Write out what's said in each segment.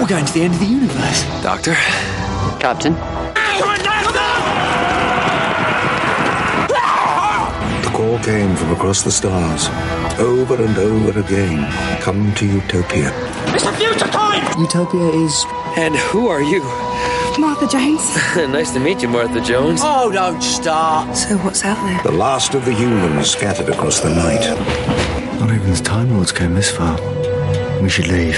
We're going to the end of the universe. Doctor? Captain? The call came from across the stars. Over and over again. Come to Utopia. It's the future time! Utopia is. And who are you? Martha Jones. nice to meet you, Martha Jones. Oh, don't start. So what's out there? The last of the humans scattered across the night. Not even the Time Lords came this far. We should leave.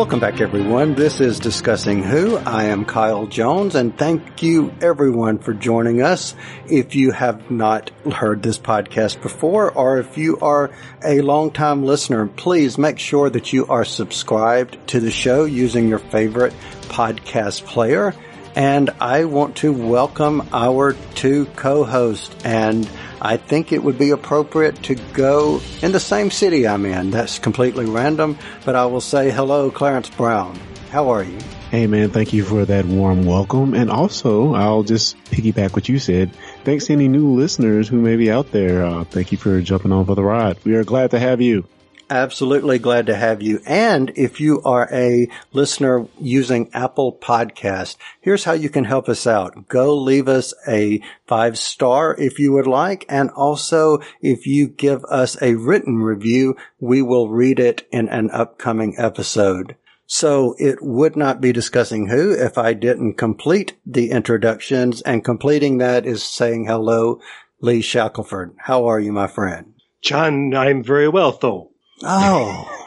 Welcome back, everyone. This is Discussing Who. I am Kyle Jones, and thank you, everyone, for joining us. If you have not heard this podcast before, or if you are a longtime listener, please make sure that you are subscribed to the show using your favorite podcast player. And I want to welcome our two co-hosts and I think it would be appropriate to go in the same city I'm in. That's completely random, but I will say hello, Clarence Brown. How are you? Hey man, thank you for that warm welcome. And also, I'll just piggyback what you said. Thanks to any new listeners who may be out there. Uh, thank you for jumping on for the ride. We are glad to have you. Absolutely glad to have you. And if you are a listener using Apple Podcast, here's how you can help us out. Go leave us a five star if you would like. And also, if you give us a written review, we will read it in an upcoming episode. So it would not be discussing who if I didn't complete the introductions and completing that is saying hello, Lee Shackelford. How are you, my friend? John, I'm very well, though. Oh,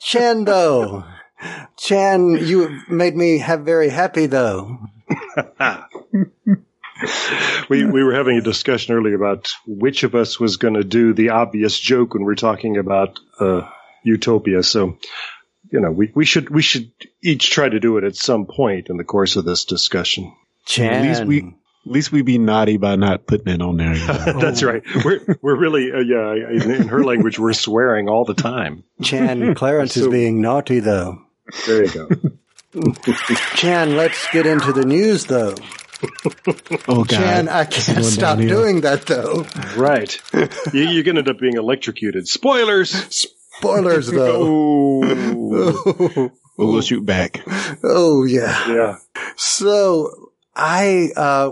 Chantho. Chan, you made me have very happy though. we we were having a discussion earlier about which of us was going to do the obvious joke when we're talking about uh, utopia. So, you know, we, we should we should each try to do it at some point in the course of this discussion. Chan. At least we at least we'd be naughty by not putting it on there. That's right. We're we're really uh, yeah. In, in, her language, we're swearing all the time. Chan Clarence so, is being naughty though. There you go. Chan, let's get into the news though. Oh God! Chan, I can't stop doing that though. Right. you, you're going to end up being electrocuted. Spoilers. Spoilers though. oh. We'll shoot back. Oh yeah. Yeah. So I uh,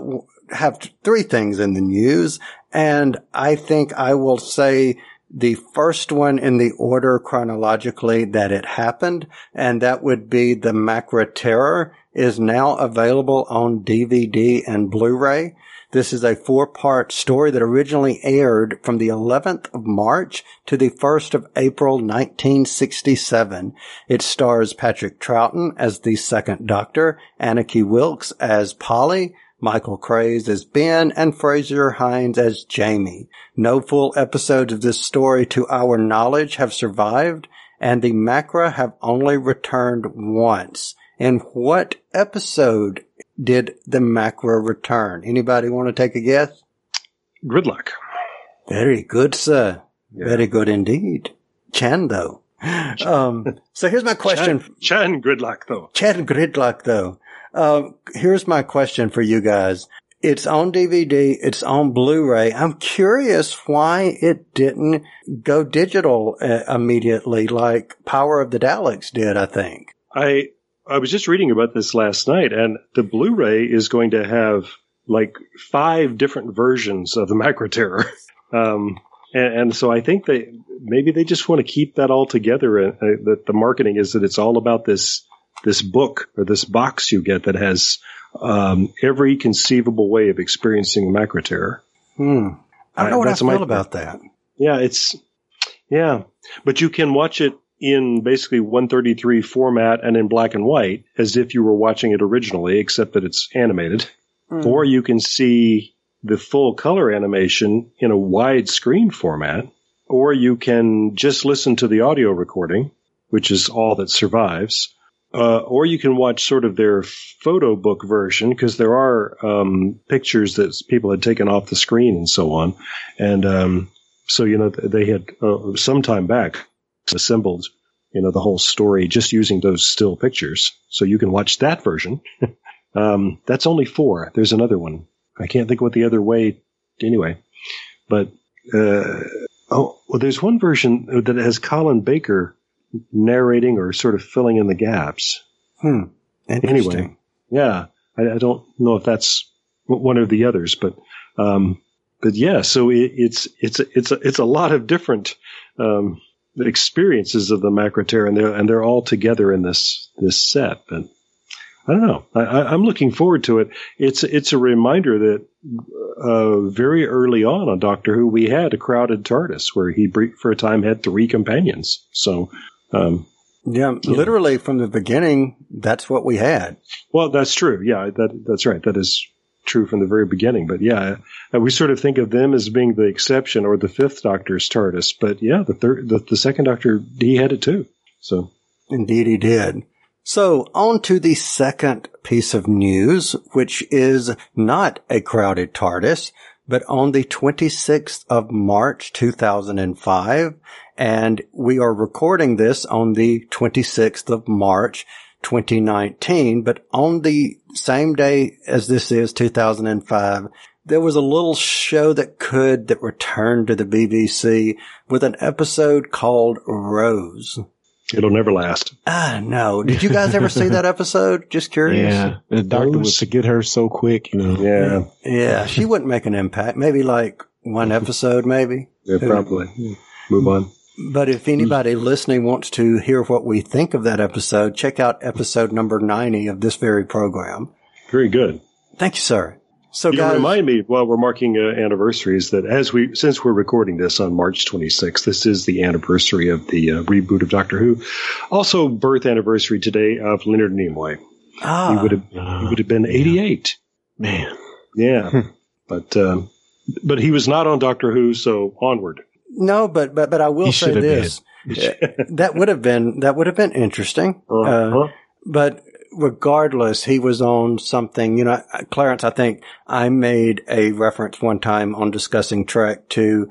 have three things in the news, and I think I will say the first one in the order chronologically that it happened, and that would be the Macra Terror is now available on DVD and Blu-ray. This is a four-part story that originally aired from the 11th of March to the 1st of April 1967. It stars Patrick Troughton as the second Doctor, Anneke Wills as Polly, Michael Craze as Ben, and Fraser Hines as Jamie. No full episodes of this story to our knowledge have survived, and the Macra have only returned once. In what episode did the Macra return? Anybody want to take a guess? Gridlock. Very good, sir. Yeah. Very good indeed. Chan, though. Um, so here's my question. Chan, Chan Gridlock, though. Chan Gridlock, though. Uh, here's my question for you guys. It's on DVD. It's on Blu-ray. I'm curious why it didn't go digital uh, immediately like Power of the Daleks did, I think. I, I was just reading about this last night and the Blu-ray is going to have like five different versions of the Macra Terror. Um, and, and, so I think they, maybe they just want to keep that all together. Uh, that the marketing is that it's all about this this book or this box you get that has um, every conceivable way of experiencing Macra Terror. Hmm. I don't know what I feel about that. Yeah, it's yeah, but you can watch it in basically 133 format and in black and white as if you were watching it originally, except that it's animated. Mm. Or you can see the full color animation in a widescreen format, or you can just listen to the audio recording, which is all that survives. Uh, or you can watch sort of their photo book version because there are um, pictures that people had taken off the screen and so on. And um, so, you know, they had uh, some time back assembled you know, the whole story just using those still pictures. So you can watch that version. um, that's only four. There's another one. I can't think what the other way anyway. But, uh, oh, well, there's one version that has Colin Baker narrating or sort of filling in the gaps. Hmm. Interesting. Anyway, yeah, I, I don't know if that's one of the others, but, um, but yeah, so it, it's, it's, it's, a, it's a lot of different, um, experiences of the Macra Terror and they're, and they're all together in this, this set. But I don't know. I, am looking forward to it. It's, it's a reminder that, uh, very early on on Doctor Who, we had a crowded TARDIS where he, for a time, had three companions. So, um, yeah, literally from the beginning, that's what we had. Well, that's true. Yeah, that that's right. That is true from the very beginning. But yeah, uh, we sort of think of them as being the exception or the fifth Doctor's TARDIS. But yeah, the third, the, the second Doctor, he had it too. So indeed, he did. So on to the second piece of news, which is not a crowded TARDIS, but on the 26th of March 2005, and we are recording this on the 26th of March 2019, but on the same day as this is 2005, there was a little show that could that returned to the BBC with an episode called Rose. It'll never last. Ah, no. Did you guys ever see that episode? Just curious. Yeah. The doctor was to get her so quick, you know. Yeah. Yeah. She wouldn't make an impact. Maybe like one episode, maybe. Yeah, probably. Move on. But if anybody listening wants to hear what we think of that episode, check out episode number 90 of this very program. Very good. Thank you, sir. So, you guys, remind me while we're marking uh, anniversaries that as we, since we're recording this on March 26th, this is the anniversary of the uh, reboot of Doctor Who. Also, birth anniversary today of Leonard Nimoy. ah, He would have, he would have been 88. Man. Yeah, but um, but he was not on Doctor Who, so onward. No, but but but I will He say this: that would have been that would have been interesting. Uh, Uh-huh. but regardless, he was on something. You know, Clarence, I think I made a reference one time on discussing Trek to,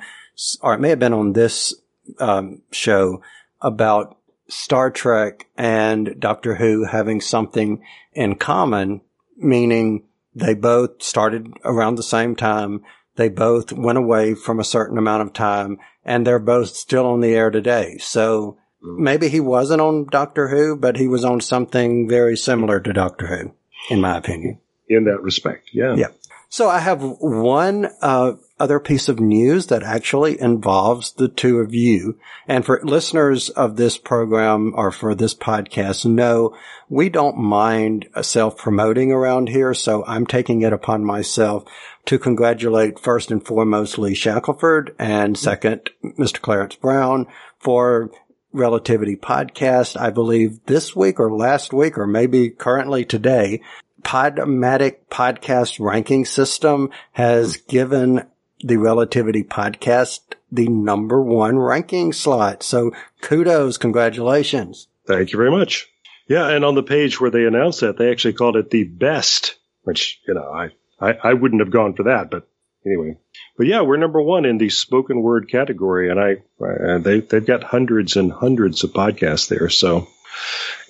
or it may have been on this um, show about Star Trek and Doctor Who having something in common, meaning they both started around the same time. They both went away from a certain amount of time and they're both still on the air today. So maybe he wasn't on Doctor Who, but he was on something very similar to Doctor Who, in my opinion. in that respect. Yeah. Yeah. So I have one uh, other piece of news that actually involves the two of you. And for listeners of this program or for this podcast, know we don't mind self promoting around here. So I'm taking it upon myself to congratulate first and foremost Lee Shackelford and mm-hmm. second Mr. Clarence Brown for Relativity Podcast. I believe this week or last week or maybe currently today Podmatic podcast ranking system has mm-hmm. given the Relativity podcast the number one ranking slot. So kudos, congratulations. Thank you very much. Yeah, and on the page where they announced that, they actually called it the best, which, you know, I, I, I wouldn't have gone for that, but anyway. But yeah, we're number one in the spoken word category, and I, uh, they, they've got hundreds and hundreds of podcasts there, so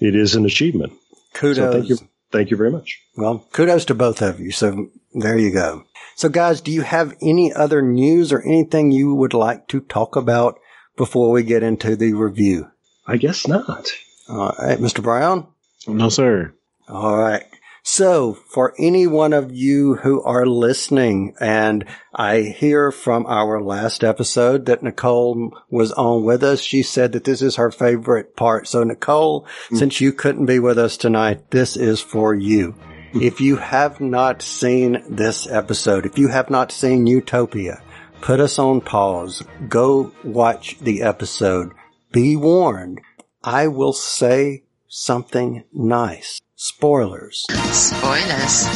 it is an achievement. Kudos. So thank you, thank you very much. Well, kudos to both of you. So there you go. So guys, do you have any other news or anything you would like to talk about before we get into the review? I guess not. All right, Mr. Brown. No, sir. All right. So for any one of you who are listening, and I hear from our last episode that Nicole was on with us, she said that this is her favorite part. So Nicole, hmm. since you couldn't be with us tonight, this is for you. Hmm. If you have not seen this episode, if you have not seen Utopia, put us on pause. Go watch the episode. Be warned. I will say something nice. Spoilers. Spoilers.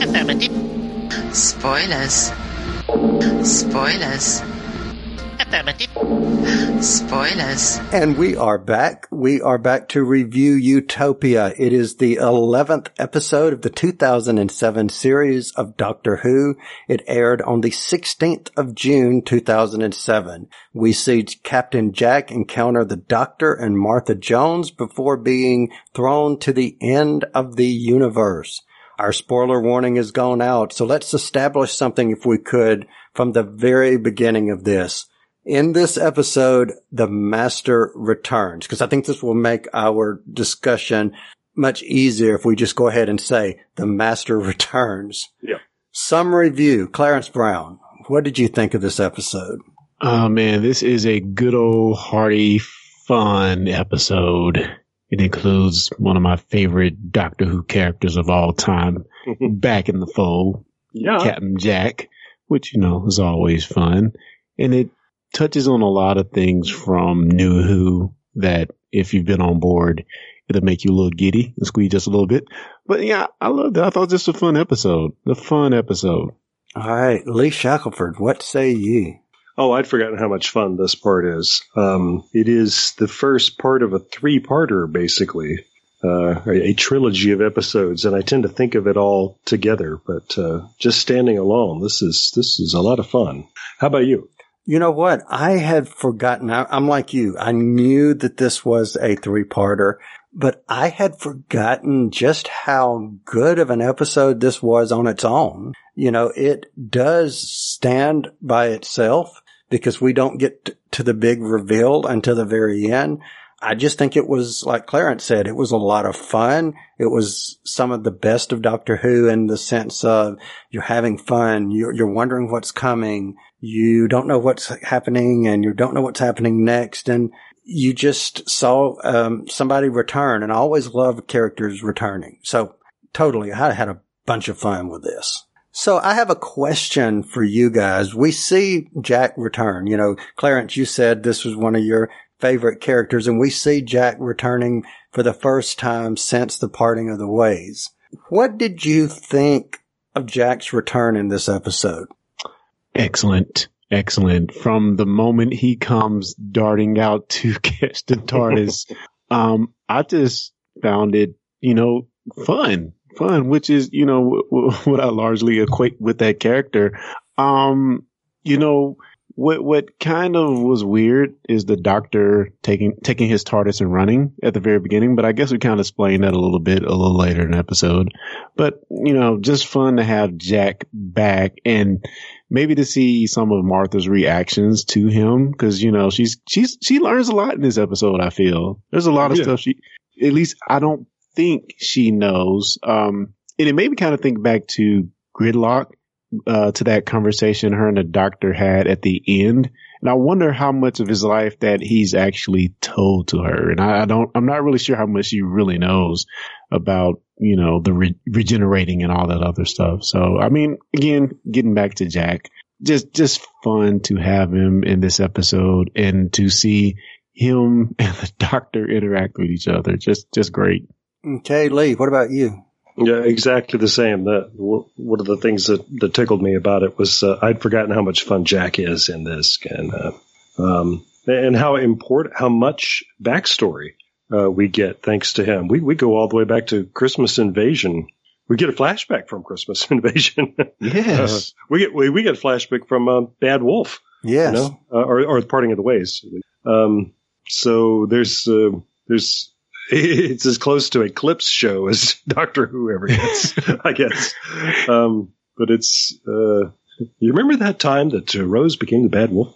Affirmative. Spoilers. Spoilers. Spoilers. And we are back. We are back to review Utopia. It is the 11th episode of the 2007 series of Doctor Who. It aired on the 16th of June 2007. We see Captain Jack encounter the Doctor and Martha Jones before being thrown to the end of the universe. Our spoiler warning has gone out, so let's establish something if we could from the very beginning of this. In this episode, the master returns, because I think this will make our discussion much easier if we just go ahead and say the master returns. Yeah. Some review, Clarence Brown. What did you think of this episode? Oh man, this is a good old hearty, fun episode. It includes one of my favorite Doctor Who characters of all time back in the fold, Yeah. Captain Jack, which, you know, is always fun. And it touches on a lot of things from New Who that if you've been on board, it'll make you a little giddy and squeeze just a little bit. But yeah, I loved it. I thought this was a fun episode. A fun episode. All right, Lee Shackelford, what say ye? Oh, I'd forgotten how much fun this part is. Um, it is the first part of a three-parter, basically, uh, a, a trilogy of episodes, and I tend to think of it all together. But uh, just standing alone, this is this is a lot of fun. How about you? You know what? I had forgotten. I, I'm like you. I knew that this was a three parter, but I had forgotten just how good of an episode this was on its own. You know, it does stand by itself because we don't get to the big reveal until the very end. I just think it was, like Clarence said, it was a lot of fun. It was some of the best of Doctor Who in the sense of you're having fun. You're, you're wondering what's coming. You don't know what's happening and you don't know what's happening next. And you just saw, um, somebody return and I always love characters returning. So totally, I had a bunch of fun with this. So I have a question for you guys. We see Jack return. You know, Clarence, you said this was one of your favorite characters and we see Jack returning for the first time since the parting of the ways. What did you think of Jack's return in this episode? Excellent. Excellent. From the moment he comes darting out to catch the TARDIS, um, I just found it, you know, fun, fun, which is, you know, w- w- what I largely equate with that character. Um, you know, what, what kind of was weird is the doctor taking, taking his TARDIS and running at the very beginning, but I guess we kind of explained that a little bit a little later in the episode. But, you know, just fun to have Jack back and, maybe to see some of Martha's reactions to him because you know she's she's she learns a lot in this episode. I feel there's a lot of Yeah. stuff she at least I don't think she knows. Um, and it made me kind of think back to Gridlock, uh, to that conversation her and the doctor had at the end. And I wonder how much of his life that he's actually told to her. And I, I don't, I'm not really sure how much she really knows about, you know, the re- regenerating and all that other stuff. So, I mean, again, getting back to Jack, just, just fun to have him in this episode and to see him and the doctor interact with each other. Just, just great. Okay, Lee, what about you? Yeah, exactly the same. That w- one of the things that, that tickled me about it was uh, I'd forgotten how much fun Jack is in this, and uh, um, and how important, how much backstory uh, we get thanks to him. We we go all the way back to Christmas Invasion. We get a flashback from Christmas Invasion. Yes. Uh, we get we, we get a flashback from uh, Bad Wolf. Yes. you know, uh, or or the parting of the ways. Um, so there's there's it's as close to a clips show as Doctor Who ever gets, I guess. Um, but it's uh, you remember that time that uh, Rose became the bad wolf.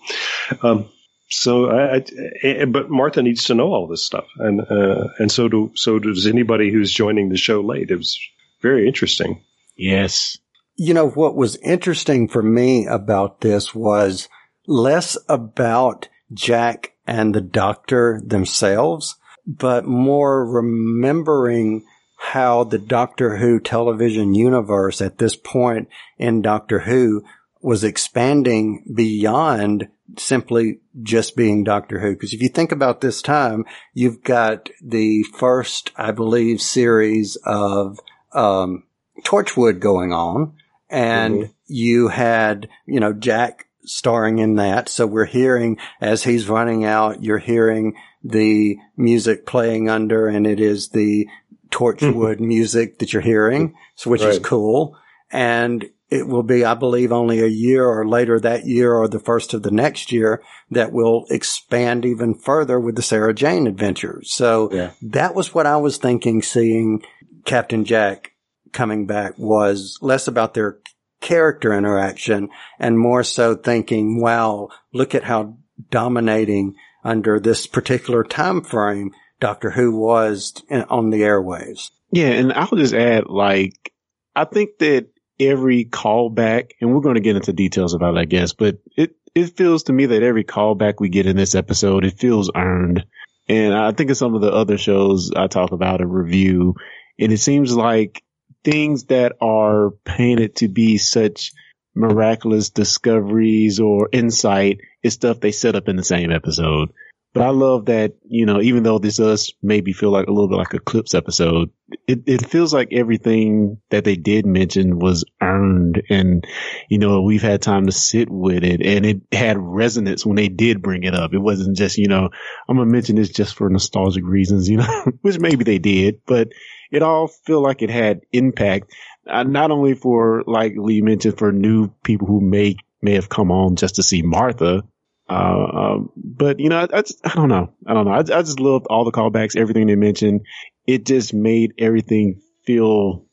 Um, so I, I, I- but Martha needs to know all this stuff, and uh, and so do so does anybody who's joining the show late. It was very interesting. Yes. You know, what was interesting for me about this was less about Jack and the doctor themselves, but more remembering how the Doctor Who television universe at this point in Doctor Who was expanding beyond simply just being Doctor Who. Because if you think about this time, you've got the first, I believe, series of um, Torchwood going on, and you had, you know, Jack starring in that. So we're hearing as he's running out, you're hearing the music playing under and it is the Torchwood mm-hmm. music that you're hearing, so which is cool. And it will be, I believe, only a year or later that year or the first of the next year that will expand even further with the Sarah Jane adventures. So Yeah. that was what I was thinking seeing Captain Jack coming back was less about their character interaction and more so thinking, wow, look at how dominating under this particular time frame Doctor Who was on the airwaves. Yeah, and I'll just add, like, I think that every callback, and we're going to get into details about it, I guess, but it, it feels to me that every callback we get in this episode, it feels earned. And I think of some of the other shows I talk about and review, and it seems like things that are painted to be such miraculous discoveries or insight is stuff they set up in the same episode. But I love that, you know, even though this does maybe feel like a little bit like a clips episode, it, it feels like everything that they did mention was earned and, you know, we've had time to sit with it and it had resonance when they did bring it up. It wasn't just, you know, I'm going to mention this just for nostalgic reasons, you know, which maybe they did, but it all feel like it had impact, uh, not only for, like Lee mentioned, for new people who may, may have come on just to see Martha, uh, um, but you know, I, I, just, I don't know. I don't know. I, I just loved all the callbacks, everything they mentioned. It just made everything feel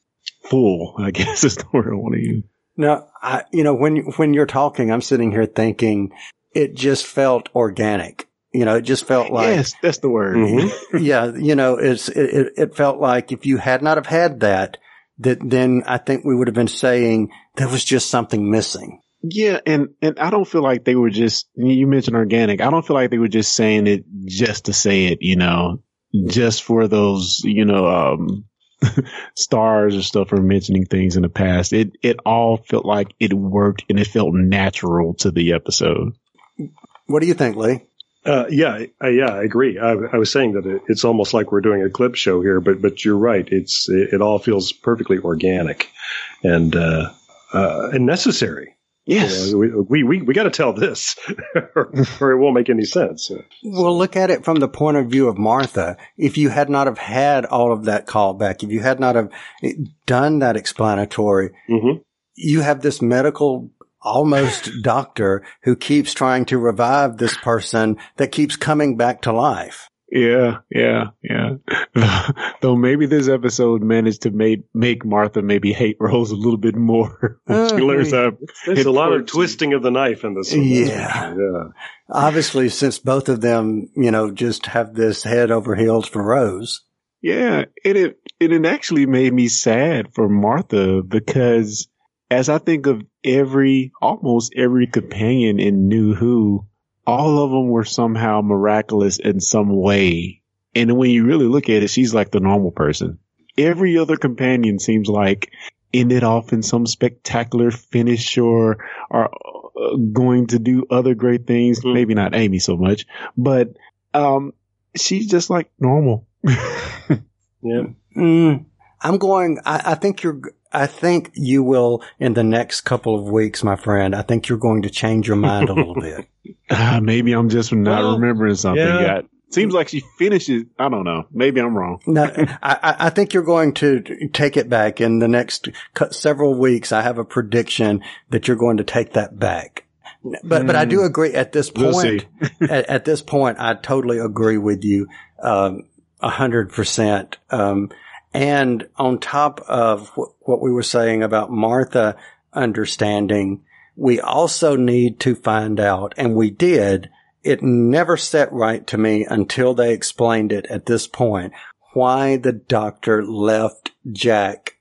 full, I guess is the word I want to use. No, I, you know, when, when you're talking, I'm sitting here thinking it just felt organic. You know, it just felt like, yes, that's the word. Mhm. yeah, you know, it's, it, it, it felt like if you had not have had that, that then I think we would have been saying there was just something missing. Yeah, and and I don't feel like they were just. You mentioned organic. I don't feel like they were just saying it just to say it. You know, just for those. You know, um, stars or stuff for mentioning things in the past. It it all felt like it worked and it felt natural to the episode. What do you think, Lee? Uh, yeah, I, yeah, I agree. I, I was saying that it, it's almost like we're doing a clip show here, but but you're right. It's it, it all feels perfectly organic and uh, uh, and necessary. Yes. You know, we we we got to tell this, or, or it won't make any sense. Well, look at it from the point of view of Martha. If you had not have had all of that callback, if you had not have done that explanatory, hmm you have this medical almost doctor who keeps trying to revive this person that keeps coming back to life. Yeah, yeah, yeah. Though maybe this episode managed to make make Martha maybe hate Rose a little bit more when she Uh, learns how. There's a lot of twisting of the knife in this. One, Yeah. yeah. Obviously, since both of them, you know, just have this head over heels for Rose. Yeah, and it and it actually made me sad for Martha because as I think of every almost every companion in New Who, all of them were somehow miraculous in some way. And when you really look at it, she's like the normal person. Every other companion seems like ended off in some spectacular finish or are uh, going to do other great things. Mm. Maybe not Amy so much, but um, she's just like normal. Yeah. Mm, I'm going, I, I think you're, I think you will in the next couple of weeks, my friend. I think you're going to change your mind a little bit. Ah, maybe I'm just not Well, remembering something yeah. yet. Seems like she finishes. I don't know. Maybe I'm wrong. No, I, I- I think you're going to take it back in the next cou- several weeks. I have a prediction that you're going to take that back. But, but I do agree at this We'll point, at, at this point, I totally agree with you, um, a hundred percent. And on top of wh- what we were saying about Martha understanding, we also need to find out, and we did, it never set right to me until they explained it at this point, why the doctor left Jack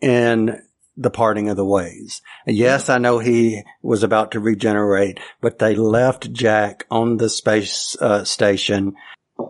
in the parting of the ways. Yes, I know he was about to regenerate, but they left Jack on the space uh, station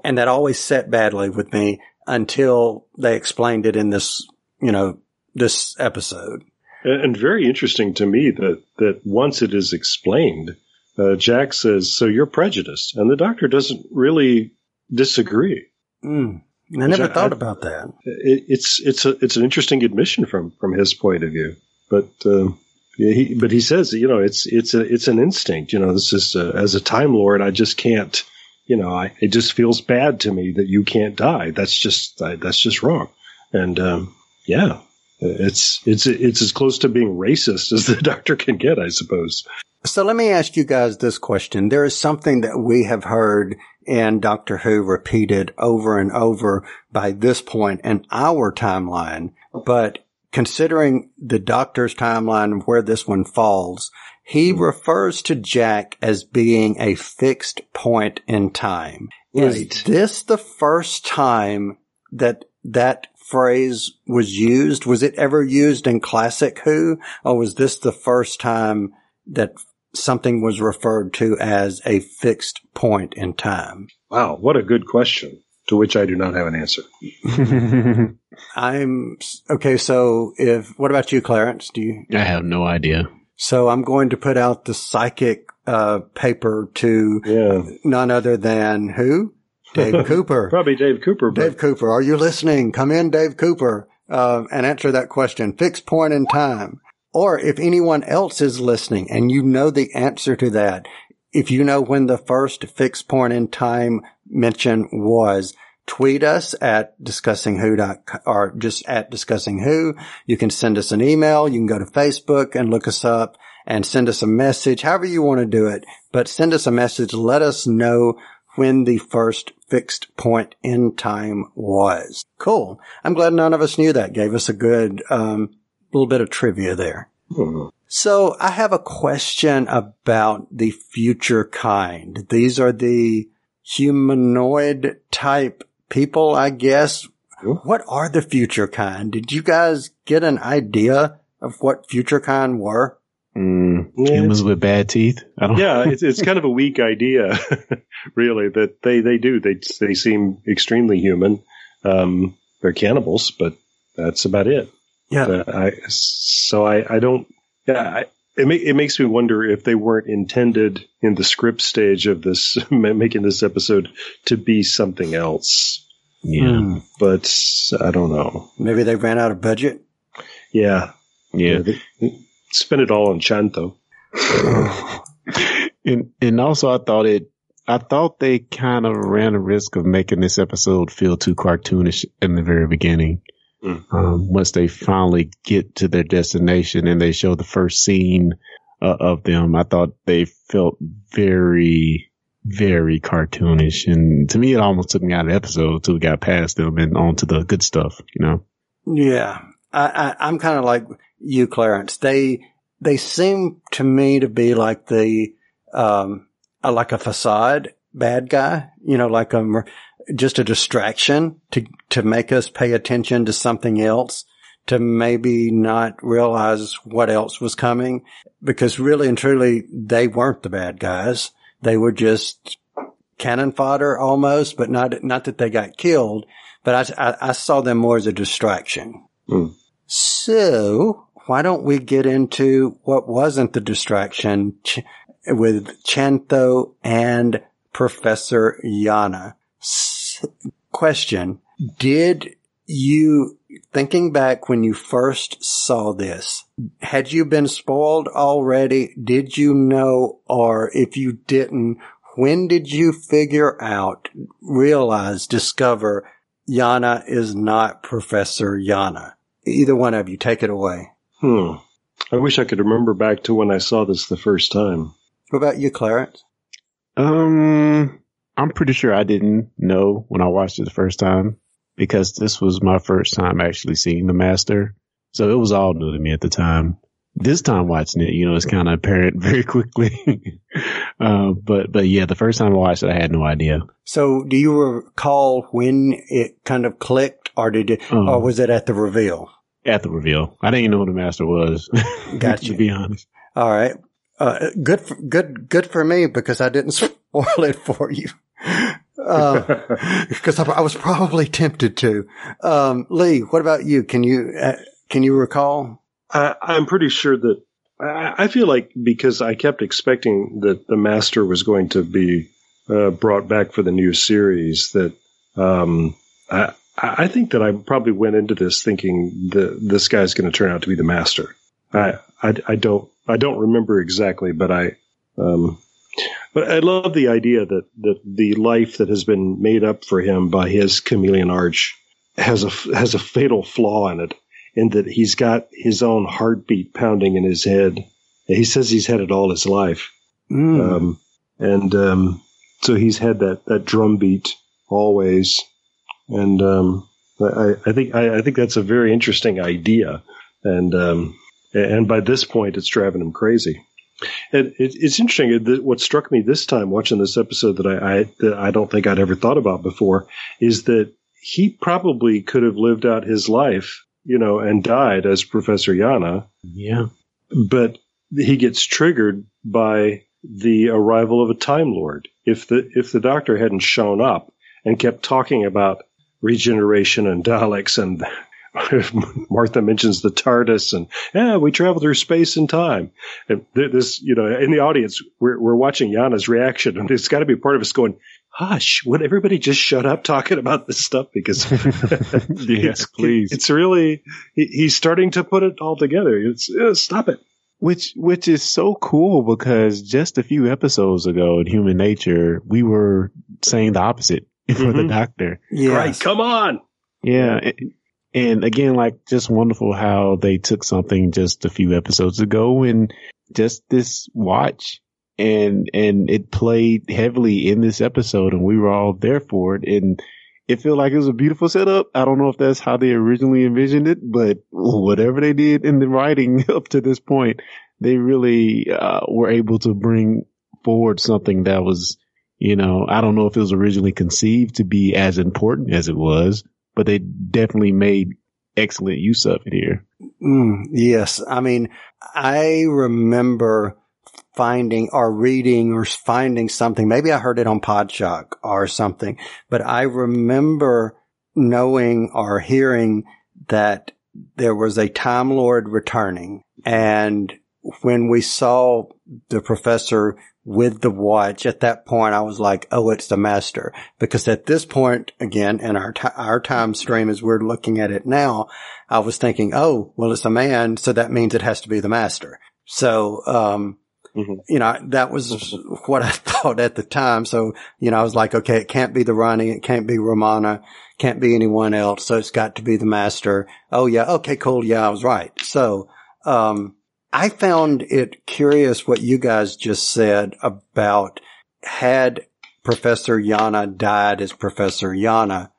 and that always set badly with me until they explained it in this, you know, this episode. And, very interesting to me that that once it is explained, uh, Jack says, "So you're prejudiced," and the doctor doesn't really disagree. Mm. I never I- thought about that. It, it's it's a it's an interesting admission from from his point of view. But uh, he, but he says, you know, it's it's a it's an instinct. You know, this is uh, as a time lord, I just can't. You know, I it just feels bad to me that you can't die. That's just that's just wrong. And um, yeah, it's it's it's as close to being racist as the doctor can get, I suppose. So let me ask you guys this question. There is something that we have heard in Doctor Who repeated over and over by this point in our timeline, but considering the doctor's timeline where this one falls, he hmm. refers to Jack as being a fixed point in time. Is this the first time that that phrase was used? Was it ever used in classic Who or was this the first time that something was referred to as a fixed point in time? Wow, what a good question. To which I do not have an answer. I'm okay. So if, what about you, Clarence? Do you, I have no idea. So I'm going to put out the psychic, uh, paper to Yeah, none other than who? Dave Cooper. probably Dave Cooper. But Dave Cooper, are you listening? Come in, Dave Cooper, uh, and answer that question. Fixed point in time. Or if anyone else is listening and you know the answer to that, if you know when the first fixed point in time mention was, tweet us at discussing discussingwho or just at discussing who. You can send us an email. You can go to Facebook and look us up and send us a message, however you want to do it, but send us a message. Let us know when the first fixed point in time was. Cool. I'm glad none of us knew that. Gave us a good, um, little bit of trivia there. Hmm. So I have a question about the future kind. These are the humanoid type people, I guess. What are the future kind? Did you guys get an idea of what future kind were? Mm, Yeah, humans with bad teeth. I don't. yeah, it's it's kind of a weak idea, really. That they they do they they seem extremely human. Um, they're cannibals, but that's about it. Yeah. Uh, I so I I don't yeah. I, it, ma- it makes me wonder if they weren't intended in the script stage of this making this episode to be something else. Yeah. Hmm. But I don't know. Maybe they ran out of budget. Yeah, Yeah. they- spend it all on Chantho. and and also I thought it I thought they kind of ran a risk of making this episode feel too cartoonish in the very beginning. Mm. Um, once they finally get to their destination and they show the first scene uh, of them, I thought they felt very, very cartoonish. And to me, it almost took me out of the episode until we got past them and on to the good stuff, you know? Yeah, I, I, I'm kind of like you, Clarence. They they seem to me to be like the um uh, like a facade bad guy. You know, like a just a distraction to to make us pay attention to something else. To maybe not realize what else was coming, because really and truly, they weren't the bad guys. They were just cannon fodder almost, but not not that they got killed. But I, I, I saw them more as a distraction. Hmm. So why don't we get into what wasn't the distraction ch- with Chantho and Professor Yana? S- question. Did you, thinking back when you first saw this, had you been spoiled already? Did you know, or if you didn't, when did you figure out, realize, discover Yana is not Professor Yana? Either one of you, take it away. Hmm. I wish I could remember back to when I saw this the first time. What about you, Clarence? Um, I'm pretty sure I didn't know when I watched it the first time because this was my first time actually seeing the master. So it was all new to me at the time. This time watching it, you know, it's kind of apparent very quickly. uh, but, but yeah, the first time I watched it, I had no idea. So, do you recall when it kind of clicked, or did it, Um, or was it at the reveal? At the reveal, I didn't even know who the master was. Gotcha. to be honest. All right, uh, good, for, good, good for me because I didn't spoil it for you. Because I, I was probably tempted to. Um, Lee, what about you? Can you uh, can you recall? I, I'm pretty sure that I, I feel like because I kept expecting that the master was going to be uh, brought back for the new series, that um, I, I think that I probably went into this thinking that this guy's going to turn out to be the master. I, I, I don't I don't remember exactly, but I um, but I love the idea that that the life that has been made up for him by his chameleon arch has a has a fatal flaw in it, in that he's got his own heartbeat pounding in his head. He says he's had it all his life, Mm. um, and um, so he's had that that drum beat always, and um, I, I think I, I think that's a very interesting idea, and um, and by this point, it's driving him crazy. And it, it's interesting. that What struck me this time watching this episode that I, I that I don't think I'd ever thought about before is that he probably could have lived out his life, you know, and died as Professor Yana, Yeah. but he gets triggered by the arrival of a Time Lord. If the if the Doctor hadn't shown up and kept talking about regeneration and Daleks and Martha mentions the TARDIS and yeah, we travel through space and time. And this, you know, in the audience, we're we're watching Yana's reaction, and it's got to be part of us going, "Hush! Would everybody just shut up talking about this stuff?" Because Yes, please. it's really he, he's starting to put it all together. It's uh, stop it. Which which is so cool because just a few episodes ago in Human Nature, we were saying the opposite for the Mhm. doctor. Yes. Right, come on. Yeah. and- And again, like just wonderful how they took something just a few episodes ago and just this watch and, and it played heavily in this episode and we were all there for it. And it felt like it was a beautiful setup. I don't know if that's how they originally envisioned it, but whatever they did in the writing up to this point, they really, uh, were able to bring forward something that was, you know, I don't know if it was originally conceived to be as important as it was, but they definitely made excellent use of it here. Mm, yes. I mean, I remember finding or reading or finding something. Maybe I heard it on Podshock or something, but I remember knowing or hearing that there was a Time Lord returning. And when we saw the professor with the watch at that point, I was like, Oh, it's the master. Because at this point, again, in our, ti our time stream as we're looking at it now, I was thinking, Oh, well, it's a man. So that means it has to be the master. So, um, Mhm. you know, that was what I thought at the time. So, you know, I was like, okay, it can't be the Rani. It can't be Romana. Can't be anyone else. So it's got to be the master. Oh yeah. Okay, cool. Yeah, I was right. So, um, I found it curious what you guys just said about had Professor Yana died as Professor Yana.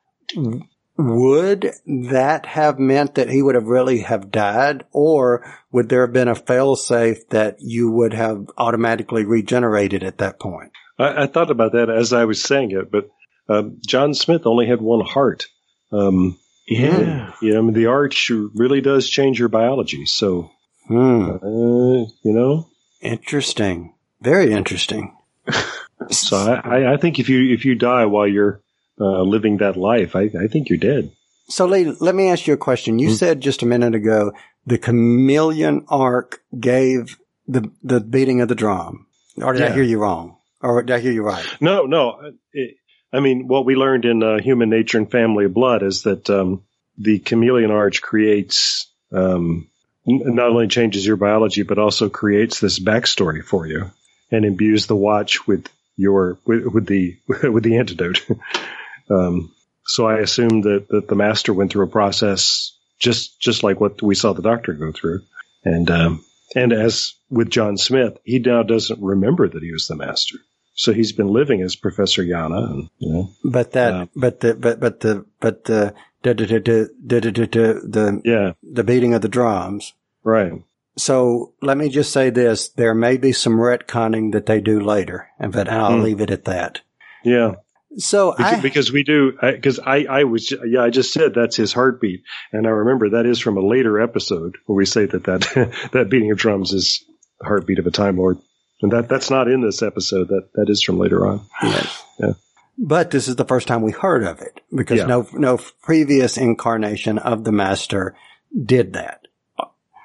Would that have meant that he would have really have died or would there have been a failsafe that you would have automatically regenerated at that point? I, I thought about that as I was saying it, but um, John Smith only had one heart. Um, Yeah. you know, I mean, the arch really does change your biology. So, Hmm. uh, you know, Interesting. Very interesting. so I, I, think if you if you die while you're uh, living that life, I, I think you're dead. So Lee, let me ask you a question. You said just a minute ago the chameleon arch gave the the beating of the drum. Or did I hear you wrong? Or did I hear you right? No, no. It, I mean, what we learned in uh, Human Nature and Family of Blood is that um, the chameleon arch creates um, not only changes your biology, but also creates this backstory for you and imbues the watch with your with, with the with the antidote. um, so I assume that, that the master went through a process just just like what we saw the doctor go through, and um, and as with John Smith, he now doesn't remember that he was the master. So he's been living as Professor Yana, and you know, But that, Yeah. but the, but, but the, but the, the, yeah, the beating of the drums. right, So let me just say this. There may be some retconning that they do later, and but I'll Hmm. leave it at that. yeah. So Because, I, because we do, because I, I, was, yeah, I just said that's his heartbeat, and I remember that is from a later episode where we say that that that beating of drums is the heartbeat of a Time Lord, and that that's not in this episode. That that is from later on. But this is the first time we heard of it because Yeah. no, no previous incarnation of the master did that.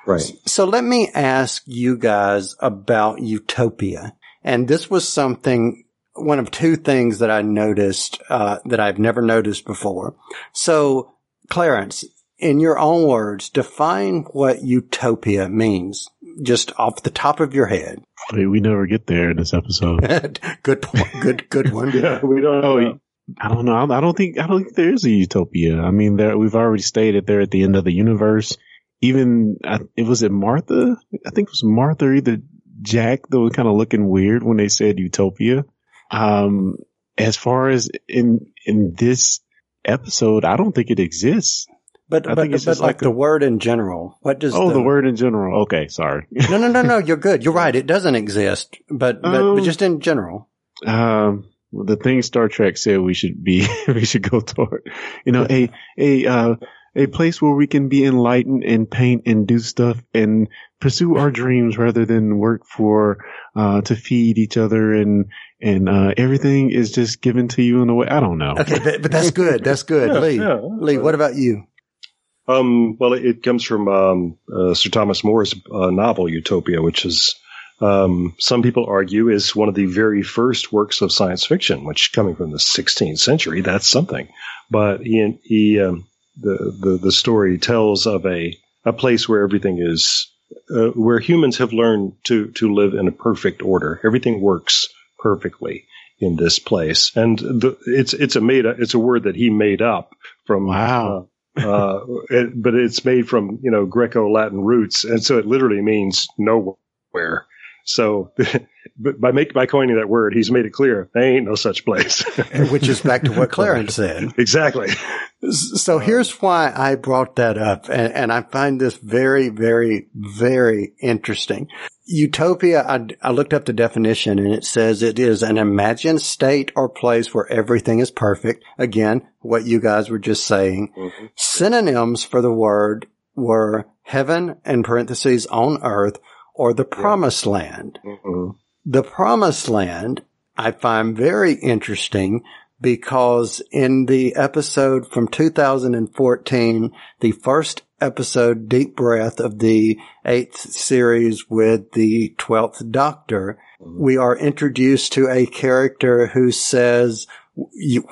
Right. So let me ask you guys about Utopia. And this was something, one of two things that I noticed, uh, that I've never noticed before. So Clarence, in your own words, define what utopia means, just off the top of your head. Wait, we never get there in this episode. good point. Good, good one. Yeah, we don't Oh, know. I don't know. I don't think I don't think there is a utopia. I mean, there we've already stated they're at the end of the universe. Even I, it was it Martha. I think it was Martha or either Jack that was kind of looking weird when they said utopia. Um, as far as in in this episode, I don't think it exists. But, I but, think it's but like, like the word in general, what does Oh, the word in general. Okay, sorry. no, no, no, no, you're good. You're right. It doesn't exist, but, but, Um, but just in general. um the thing Star Trek said we should be we should go toward you know a a uh a place where we can be enlightened and paint and do stuff and pursue our dreams rather than work for uh to feed each other and and uh everything is just given to you in a way I don't know. Okay, but, but that's good. That's good. Yeah, Lee, yeah. Lee, what about you? Um, well, it, it comes from um, uh, Sir Thomas More's uh, novel Utopia, which is um, some people argue is one of the very first works of science fiction. Which, coming from the 16th century, that's something. But he, he um, the, the the story tells of a a place where everything is uh, where humans have learned to to live in a perfect order. Everything works perfectly in this place, and the, it's it's a made it's a word that he made up from Wow. Uh, it, but it's made from you know Greco-Latin roots, and so it literally means nowhere. So, by make by coining that word, he's made it clear there ain't no such place. Which is back to what Clarence said. exactly. So here's why I brought that up, and, and I find this very, very, very interesting. Utopia, I, I looked up the definition and it says it is an imagined state or place where everything is perfect. Again, what you guys were just saying. Mm-hmm. Synonyms for the word were heaven, and parentheses, on earth, or the promised land. Mhm. The promised land I find very interesting because in the episode from 2014, the first episode, Deep Breath of the eighth series with the 12th Doctor, we are introduced to a character who says,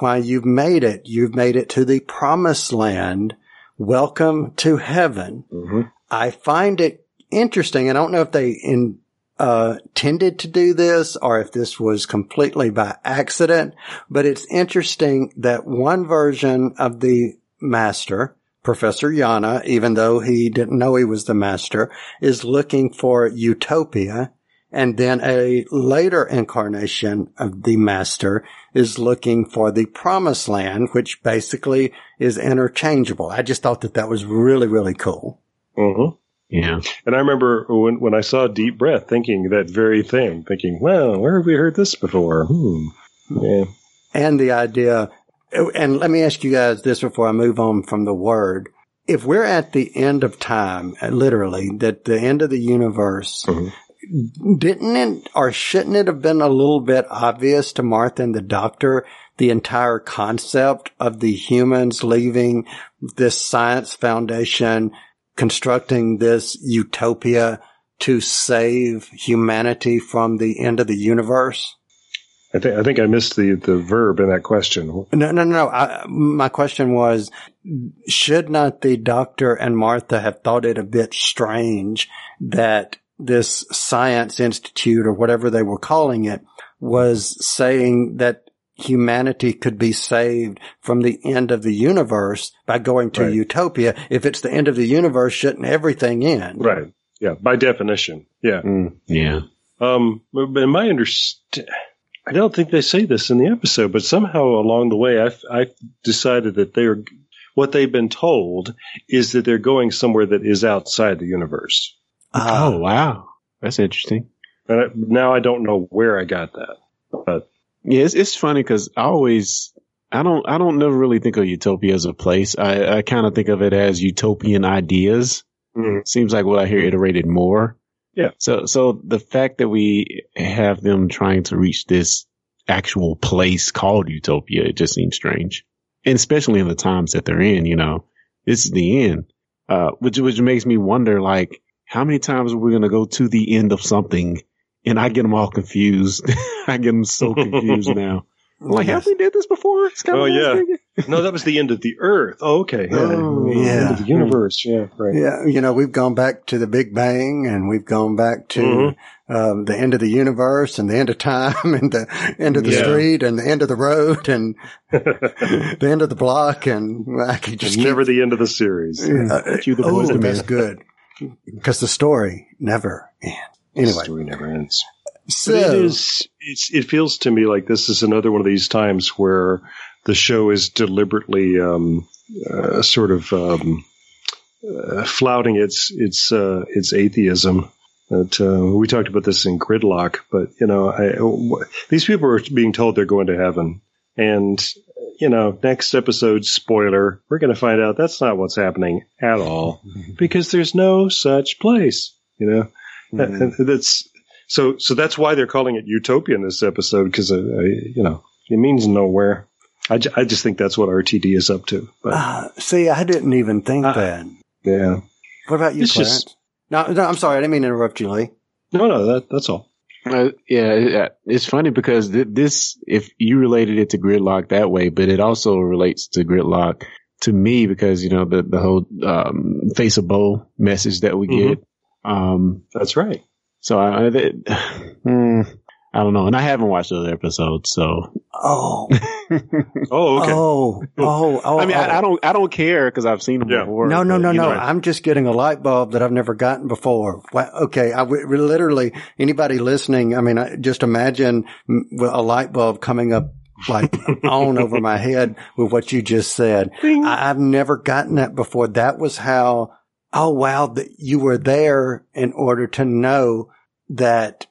why you've made it, you've made it to the promised land. Welcome to heaven. Mhm. I find it interesting. I don't know if they in, uh, tended to do this or if this was completely by accident, but it's interesting that one version of the master, Professor Yana, even though he didn't know he was the master, is looking for utopia. And then a later incarnation of the master is looking for the promised land, which basically is interchangeable. I just thought that that was really, really cool. Mhm. Yeah. And I remember when when I saw Deep Breath, thinking that very thing, thinking, "Well, where have we heard this before?" Hmm. Yeah. and the idea. And let me ask you guys this before I move on from the word. If we're at the end of time, uh, literally, that the end of the universe, Mhm. didn't it or shouldn't it have been a little bit obvious to Martha and the doctor the entire concept of the humans leaving this science foundation, constructing this utopia to save humanity from the end of the universe? I think I think I missed the the verb in that question. No, no, no. I, my question was, should not the doctor and Martha have thought it a bit strange that this science institute or whatever they were calling it was saying that humanity could be saved from the end of the universe by going to Right. utopia. If it's the end of the universe, shouldn't everything end? Right. Yeah. By definition. Yeah. Mm, yeah. Um, but in my understand, I don't think they say this in the episode, but somehow along the way, I, I decided that they're what they've been told is that they're going somewhere that is outside the universe. Ah, oh wow, that's interesting. And I, now I don't know where I got that, but Yeah, it's, it's funny because I always, I don't, I don't never really think of utopia as a place. I, I kind of think of it as utopian ideas. Mhm. Seems like what I hear iterated more. Yeah. So, so the fact that we have them trying to reach this actual place called utopia, it just seems strange. And especially in the times that they're in, you know, this is the end. Uh, which, which makes me wonder, like, how many times are we going to go to the end of something and I get them all confused. I get them so confused now. I'm like, have we did this before? It's kinda Oh, yeah. No, that was the end of the Earth. Oh, okay. Yeah. Oh, End yeah. of the universe. Yeah, right. Yeah, you know, we've gone back to the Big Bang and we've gone back to Mm-hmm. um, the end of the universe and the end of time and the end of the Yeah. street and the end of the road and the end of the block and I could just It's never the end of the series. keep, uh, You the oh, that's good because the story never ends. Anyway, The story never ends. so But it is. It's. It feels to me like this is another one of these times where the show is deliberately um, uh, sort of um, uh, flouting its its uh, its atheism. That uh, we talked about this in Gridlock, but you know, I, w- these people are being told they're going to heaven, and you know, next episode spoiler, we're going to find out that's not what's happening at all because there's no such place. You know, Mm-hmm. That's so. So that's why they're calling it Utopia in this episode because uh, you know it means nowhere. I, I just think that's what RTD is up to. But uh, see, I didn't even think Uh, that. yeah, What about you, it's Clarence? just- no, no, I'm sorry, I didn't mean to interrupt you, Lee. no, no, that that's all. Uh, yeah, it's funny because th- this, if you related it to Gridlock that way, but it also relates to Gridlock to me because, you know, the, the whole, um, face of Boe message that we Mhm. get. Um, That's right. so I, I, that- hmm, I don't know. And I haven't watched the other episodes, so. Oh, Oh, okay. oh, oh, oh. I mean, oh. I, I don't, I don't care because I've seen them Yeah. before. No, no, but, no, no. know, I'm just getting a light bulb that I've never gotten before. Wow, okay. I w- literally, anybody listening, I mean, I just imagine a light bulb coming up like on over my head with what you just said. I, I've never gotten that before. That was how, oh wow, that you were there in order to know that,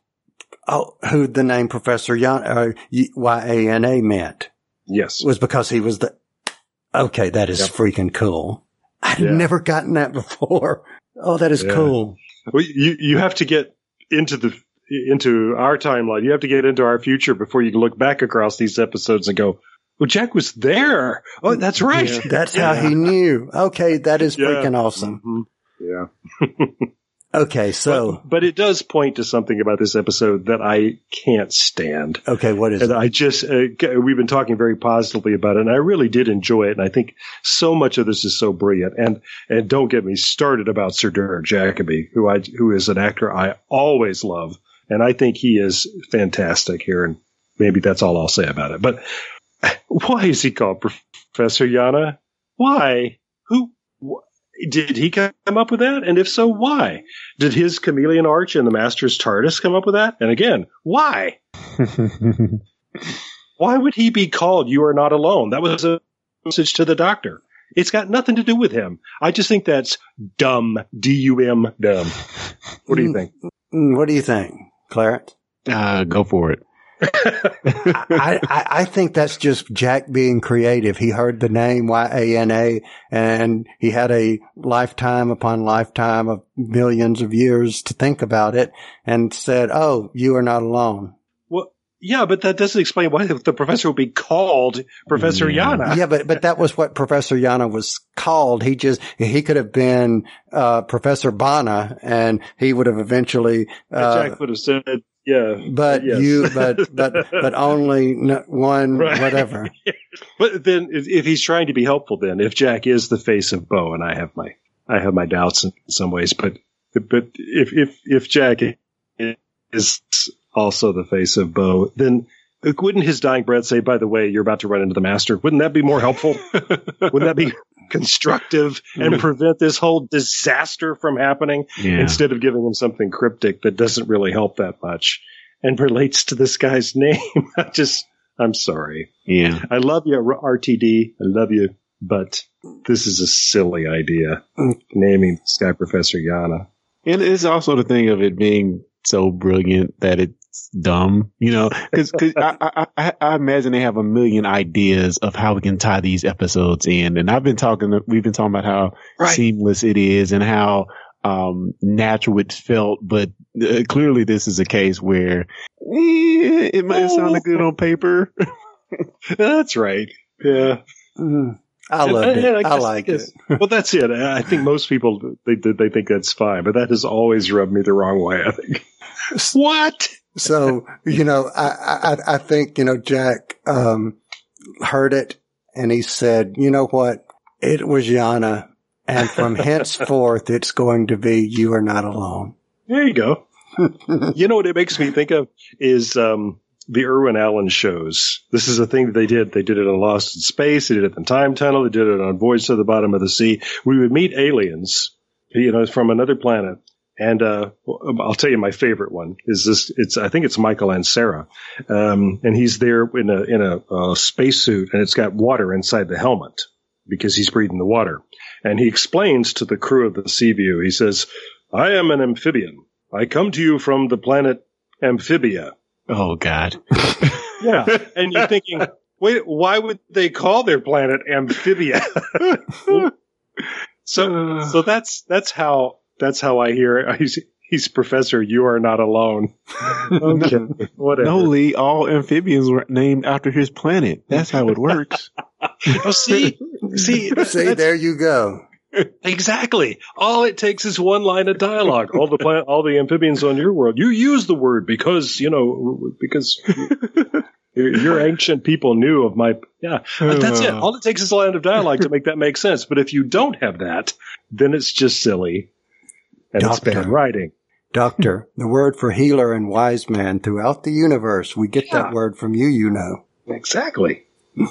oh, who the name Professor Yana, or Y-A-N-A meant Yes. was because he was the, okay, that is Yep. freaking cool. I've Yeah. never gotten that before. Oh, that is Yeah. cool. Well, you you have to get into the into our timeline. You have to get into our future before you can look back across these episodes and go, "Well, Jack was there. Oh, that's right. Yeah. That's how he knew. Okay, that is freaking awesome. Mhm. Yeah. Okay, so, but, but it does point to something about this episode that I can't stand. okay, what is And it? I just, uh, we've been talking very positively about it, and I really did enjoy it. And I think so much of this is so brilliant. And and don't get me started about Sir Derek Jacobi, who I who is an actor I always love, and I think he is fantastic here. And maybe that's all I'll say about it. But why is he called Professor Yana? Why? Who? Wh- did he come up with that? And if so, why? Did his chameleon arch and the Master's TARDIS come up with that? And again, why? Why would he be called You Are Not Alone? That was a message to the doctor. It's got nothing to do with him. I just think that's dumb. D U M dumb. What do you think? Mm, What do you think, Clarence? uh, go for it. I, I, I think that's just Jack being creative. He heard the name Y-A-N-A and he had a lifetime upon lifetime of millions of years to think about it and said, Oh, you are not alone. well, yeah, but that doesn't explain why the professor would be called Professor Yeah. Yana. yeah, but but that was what Professor Yana was called. He just he could have been uh, Professor Bana, and he would have eventually. Uh, Jack would have said, yeah. but yes. you, but but but only one, Right. whatever. But then, if, if he's trying to be helpful, then if Jack is the face of Boe, and I have my I have my doubts in some ways, but but if if if Jack is also the face of Boe, then wouldn't his dying breath say, "By the way, you're about to run into the master"? Wouldn't that be more helpful? Wouldn't that be constructive and mm-hmm. prevent this whole disaster from happening? Yeah. Instead of giving him something cryptic that doesn't really help that much and relates to this guy's name, I just I'm sorry. yeah. I love you, RTD. I love you, but this is a silly idea. Naming Sky Professor Yana. And it's also the thing of it being so brilliant that it's dumb, you know, because I, I, I, I imagine they have a million ideas of how we can tie these episodes in. And I've been talking, we've been talking about how Right. seamless it is and how, um, natural it's felt. But uh, clearly this is a case where eh, it might sound sounded good on paper. That's right. Yeah. Mm. I And- loved and it. I guess- like it. guess- Well, that's it. I think most people they they think that's fine, but that has always rubbed me the wrong way. I think. What? So, you know, I, I, I think, you know, Jack, um, heard it and he said, you know what? It was Yana. And from henceforth, it's going to be you are not alone. There you go. you know what it makes me think of is um, the Irwin Allen shows. This is a thing that they did. They did it on Lost in Space. They did it in Time Tunnel. They did it on Voyage to the Bottom of the Sea. We would meet aliens, you know, from another planet. And uh, I'll tell you my favorite one is this. It's I think it's Michael Ansara, um, and he's there in a in a, a spacesuit, and it's got water inside the helmet because he's breathing the water. And he explains to the crew of the Seaview. He says, "I am an amphibian. I come to you from the planet Amphibia." Oh God. Yeah, and you're thinking, wait, why would they call their planet Amphibia? so, so that's that's how that's how I hear it. He's, he's Professor. You are not alone. okay, whatever. No, Lee. All amphibians were named after his planet. That's how it works. Oh, see, see, See, there you go. exactly. All it takes is one line of dialogue. All the plan, all the amphibians on your world. You use the word because you know because your, your ancient people knew of my. Yeah, But oh, that's it. All it takes is a line of dialogue to make that make sense. But if you don't have that, then it's just silly, and it's Doctor. bad writing. Doctor, the word for healer and wise man throughout the universe. We get Yeah. that word from you, you know. Exactly.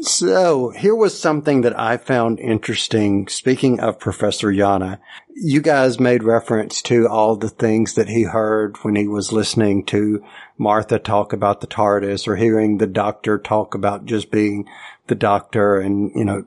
So here was something that I found interesting. Speaking of Professor Yana, you guys made reference to all the things that he heard when he was listening to Martha talk about the TARDIS or hearing the doctor talk about just being the doctor and, you know,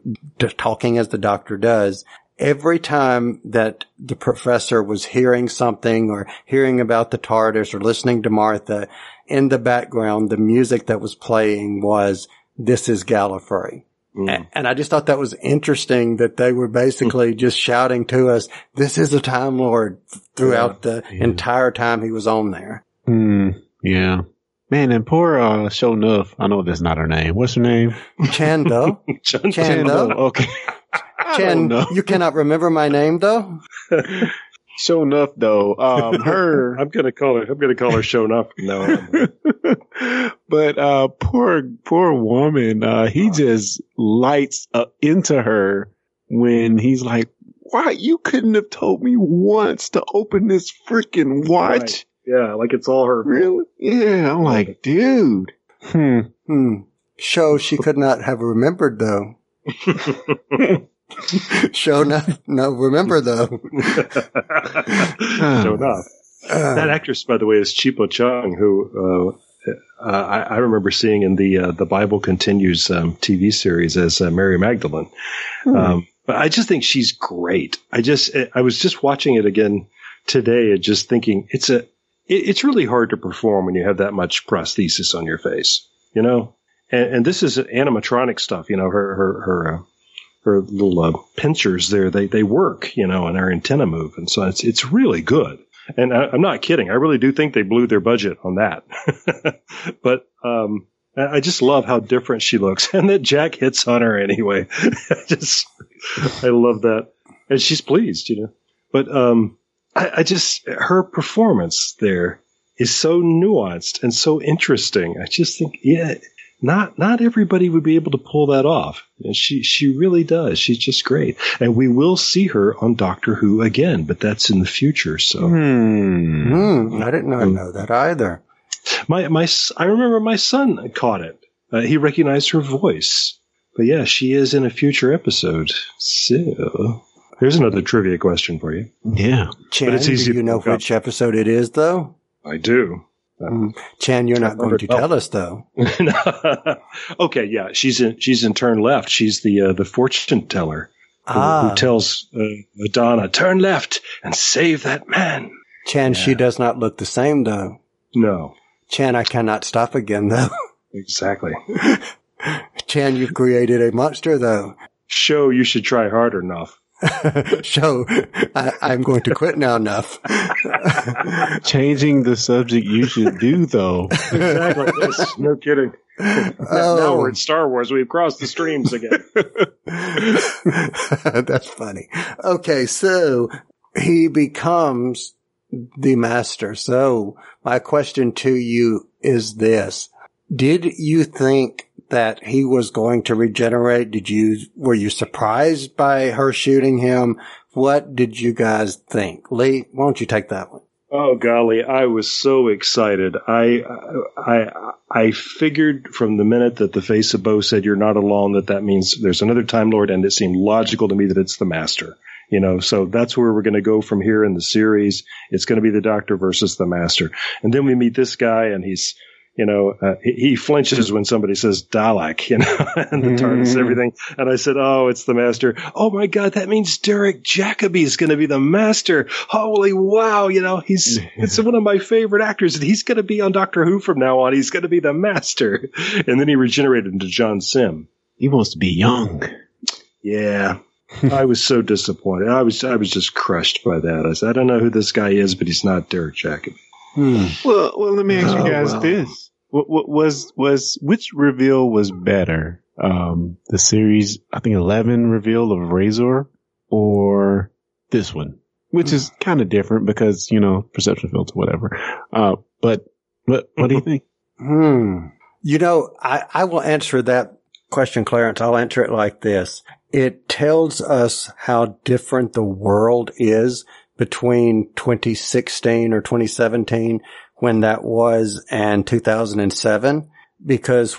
talking as the doctor does. Every time that the professor was hearing something or hearing about the TARDIS or listening to Martha, in the background, the music that was playing was this is Gallifrey. A- And I just thought that was interesting that they were basically just shouting to us, this is a Time Lord throughout the entire time he was on there. Hmm. Yeah. Man, and poor uh, Show Nuff. I know that's not her name. What's her name? Chantho, John- Chantho, Okay. I don't Chan, know. you cannot remember my name though? Show enough though. Um, her. I'm gonna call her. I'm gonna call her shown up. No, but uh poor poor woman uh he just lights up into her when he's like why you couldn't have told me once to open this freaking watch Right. yeah, like it's all her. really yeah i'm like dude hmm Hmm. Show she could not have remembered though. Show no, no, remember though. Shown up. that actress, by the way, is Chipo Chung, who uh, uh, I, I remember seeing in the uh, the Bible Continues um, TV series as uh, Mary Magdalene. Um, but I just think she's great. I just I was just watching it again today and just thinking it's a it, it's really hard to perform when you have that much prosthesis on your face, you know. And, and this is animatronic stuff, you know. Her her her. Her little uh, pincers there, they, they work, you know, and our antenna move. And so it's, it's really good. And I, I'm not kidding. I really do think they blew their budget on that. but, um, I I just love how different she looks and that Jack hits on her anyway. I just, I love that. And she's pleased, you know, but, um, I, I just, her performance there is so nuanced and so interesting. I just think, yeah, not not everybody would be able to pull that off. And she she really does. She's just great. And we will see her on Doctor Who again, but that's in the future. So hmm Hmm. I didn't know, know that either. my my s- I remember my son caught it. Uh, he recognized her voice. But yeah, she is in a future episode. So here's another trivia question for you. yeah Chan, it's easy do you to know look up. which episode it is though? I do. Chan, you're not going to tell us though. okay, yeah, she's in she's in turn left. She's the uh, the fortune teller who, Ah, who tells uh, Madonna turn left and save that man. Chan, she does not look the same though. No, Chan, I cannot stop again though. exactly. Chan, you've created a monster though. Show you should try harder enough. so I, I'm going to quit now enough. changing the subject you should do though Exactly. yes, no kidding. Now Oh. we're in Star Wars. We've crossed the streams again. That's funny. Okay, so he becomes the master. So my question to you is this. Did you think that he was going to regenerate? Did you, were you surprised by her shooting him? What did you guys think? Lee, why don't you take that one? Oh golly, I was so excited. I I I figured from the minute that the face of Boe said you're not alone that that means there's another Time Lord, and it seemed logical to me that it's the Master. You know, so that's where we're going to go from here in the series. It's going to be the Doctor versus the Master, and then we meet this guy, and he's you know, uh, he, he, flinches when somebody says Dalek, you know, and the TARDIS, mm-hmm. everything. And I said, Oh, it's the master. Oh my God, that means Derek Jacobi is going to be the master. Holy wow. You know, he's, it's one of my favorite actors and he's going to be on Doctor Who from now on. He's going to be the master. And then he regenerated into John Simm. He wants to be young. Yeah. I was so disappointed. I was, I was just crushed by that. I said, I don't know who this guy is, but he's not Derek Jacobi. Hmm. Well, well, let me ask you oh, guys well. this: what, what, was was which reveal was better? Um, the series, I think, eleven reveal of Razor, or this one, which is kind of different because you know perception filter, whatever. Uh, but what what do you think? Hmm. You know, I I will answer that question, Clarence. I'll answer it like this. It tells us how different the world is between 2016 or 2017 when that was and 2007 because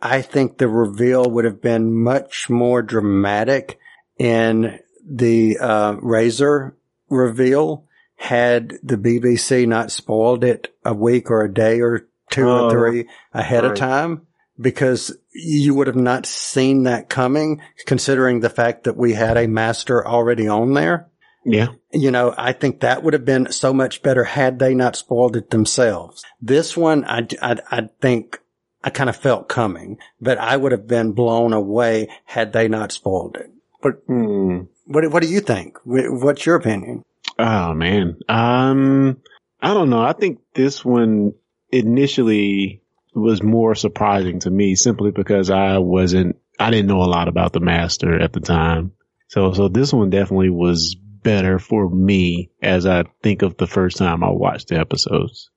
I think the reveal would have been much more dramatic in the uh, Razor reveal had the BBC not spoiled it a week or a day or two oh, or three ahead right. of time because you would have not seen that coming considering the fact that we had a master already on there. Yeah. You know, I think that would have been so much better had they not spoiled it themselves. This one, I, I, I think I kind of felt coming, but I would have been blown away had they not spoiled it. But hmm. what, what do you think? What's your opinion? Oh man. Um, I don't know. I think this one initially was more surprising to me simply because I wasn't, I didn't know a lot about the master at the time. So, so this one definitely was better for me as I think of the first time I watched the episodes.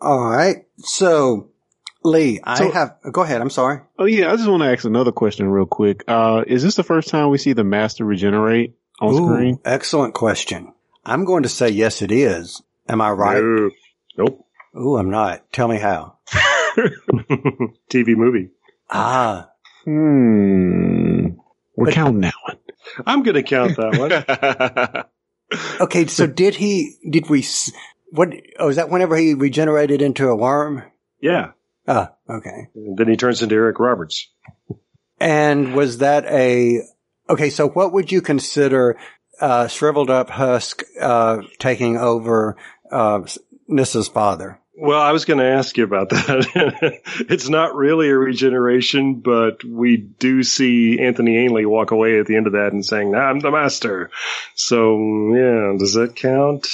All right. So, Lee, I so, have, go ahead. I'm sorry. Oh yeah. I just want to ask another question real quick. Uh, is this the first time we see the master regenerate on Ooh, screen? Excellent question. I'm going to say yes, it is. Am I right? No. Nope. Ooh, I'm not. Tell me how. TV movie. Ah. Hmm. We're but, counting that one. I'm going to count that one. okay, so did he? Did we? What? Oh, is that whenever he regenerated into a worm? Yeah. Ah, okay. And then he turns into Eric Roberts. And was that a? Okay, so what would you consider uh, shriveled up husk uh, taking over uh, Nyssa's father? Well, I was going to ask you about that. it's not really a regeneration, but we do see Anthony Ainley walk away at the end of that and saying, "I'm the master." So, yeah, does that count?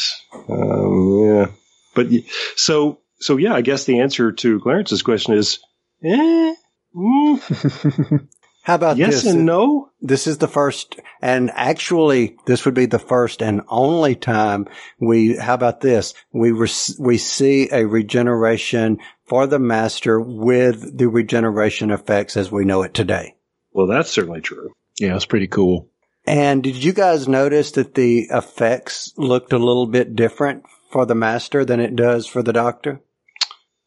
Um, yeah, but so so yeah, I guess the answer to Clarence's question is, eh. Mm. How about this? yes this? and no? This is the first, and actually, this would be the first and only time we. How about this? We re, we see a regeneration for the master with the regeneration effects as we know it today. Well, that's certainly true. Yeah, it's pretty cool. And did you guys notice that the effects looked a little bit different for the master than it does for the doctor?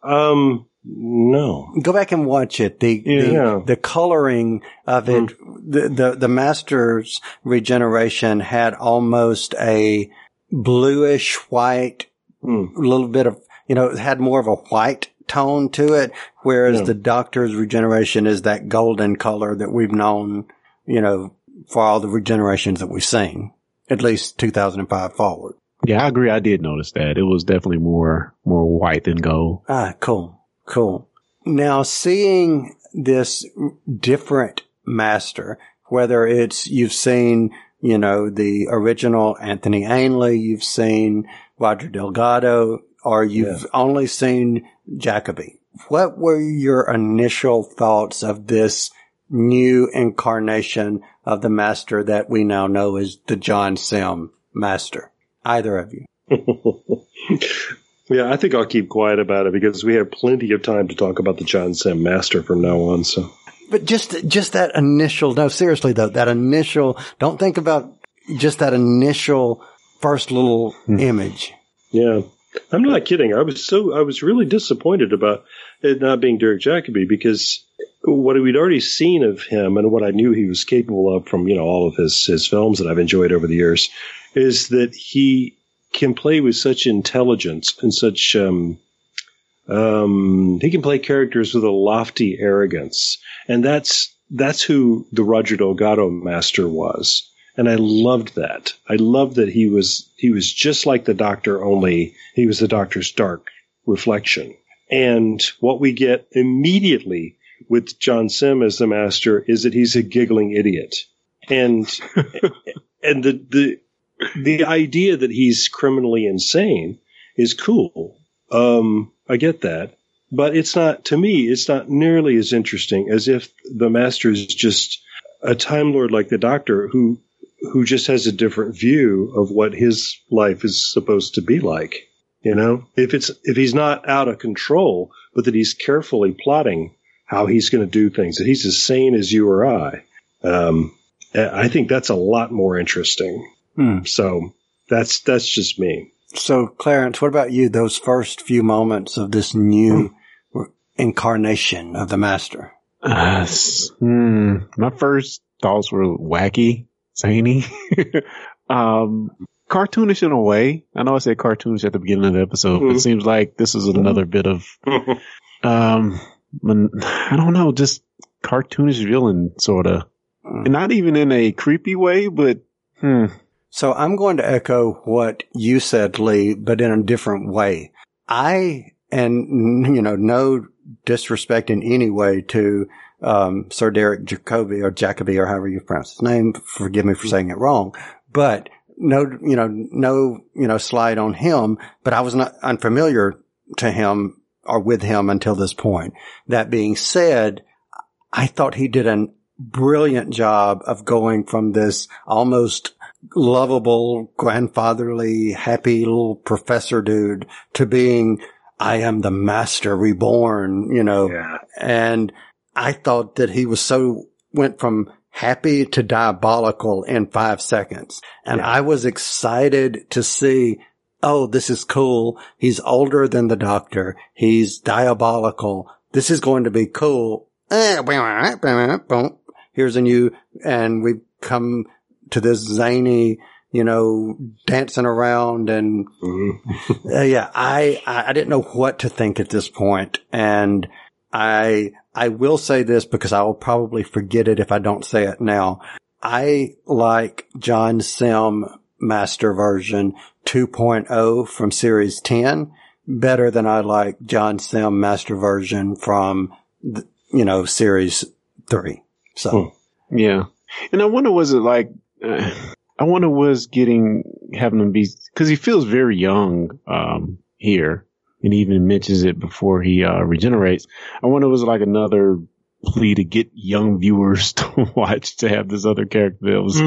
Um, no. Go back and watch it. The yeah. the, the, coloring of it, mm. the, the the master's regeneration had almost a bluish white, mm. little bit of you know, it had more of a white tone to it, whereas yeah. the doctor's regeneration is that golden color that we've known, you know, for all the regenerations that we've seen, at least 2005 forward. Yeah, I agree. I did notice that. It was definitely more, more white than gold. Ah, cool. Cool. Now seeing this different master, whether it's you've seen, you know, the original Anthony Ainley, you've seen Roger Delgado, or you've yeah. only seen Jacobi. What were your initial thoughts of this new incarnation of the master that we now know as the John Simm master? Either of you. Yeah, I think I'll keep quiet about it because we have plenty of time to talk about the John Simm Master from now on. So, But just, just that initial, no, seriously though, that initial, don't think about just that initial first little hmm. image. yeah, I'm not kidding. I was so I was really disappointed about it not being Derek Jacobi because what we'd already seen of him and what I knew he was capable of from you know all of his his films that I've enjoyed over the years is that he can play with such intelligence and such um, um, he can play characters with a lofty arrogance, and that's that's who the Roger Delgado master was. And I loved that. I loved that he was he was just like the Doctor, only he was the Doctor's dark reflection. And what we get immediately with John Simm as the master is that he's a giggling idiot. And and the the the idea that he's criminally insane is cool. Um, I get that, but it's not to me. It's not nearly as interesting as if the master is just a time lord like the Doctor who who just has a different view of what his life is supposed to be like. You know, if it's if he's not out of control, but that he's carefully plotting how he's going to do things, that he's as sane as you or I. Um, I think that's a lot more interesting. Hmm. So that's that's just me. So, Clarence, what about you? Those first few moments of this new incarnation of the master. Uh, hmm, my first thoughts were wacky, zany, um, cartoonish in a way. I know I said cartoonish at the beginning of the episode, but it seems like this is another bit of, um, I don't know, just cartoonish villain sort of, and not even in a creepy way, but hmm, So I'm going to echo what you said, Lee, but in a different way. I, and, you know, no disrespect in any way to, um, Sir Derek Jacobi or Jacobi or however you pronounce his name. Forgive me for saying it wrong, but no, you know, no, you know, slide on him, but I was not unfamiliar to him or with him until this point. That being said, I thought he did a brilliant job of going from this almost lovable, grandfatherly, happy little professor dude to being, I am the master reborn, you know, Yeah. and I thought that he was so went from happy to diabolical in five seconds. And I was excited to see, oh, this is cool. He's older than the doctor. He's diabolical. This is going to be cool. Eh, Here's a new, and we've come to this zany, you know, dancing around and uh, yeah, I, I didn't know what to think at this point. and I I will say this because I will probably forget it if I don't say it now. I like John Simm Master version 2.0 from Series 10 better than I like John Simm Master version from you know Series 3. So Yeah. And I wonder, was it like, uh, I wonder was getting, having him be, cause he feels very young, um, here. And he even mentions it before he, uh, regenerates. I wonder was like another plea to get young viewers to watch to have this other character that was,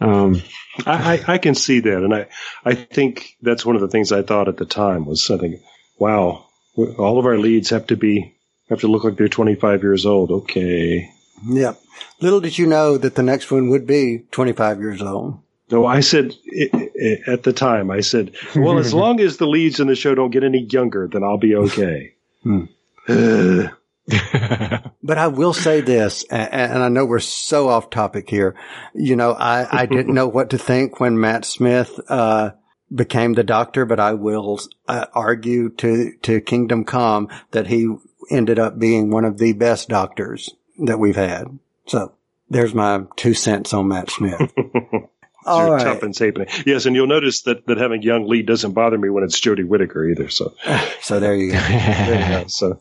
um, I, I, I can see that, and I, I think that's one of the things I thought at the time was something. wow, all of our leads have to be have to look like they're 25 years old. Okay. Yeah. Little did you know that the next one would be 25 years old. No, I said i i at the time. I said, well, as long as the leads in the show don't get any younger, then I'll be okay. Uh, But I will say this, a- a- and I know we're so off topic here. You know, I, I didn't know what to think when Matt Smith, uh, became the doctor, but I will uh, argue to, to Kingdom Come that he ended up being one of the best doctors that we've had. So there's my two cents on Matt Smith. All you're right. tuppence halfpenny. Yes, and you'll notice that, that having young Lee doesn't bother me when it's Jodie Whittaker either. So, So there you go. yeah, so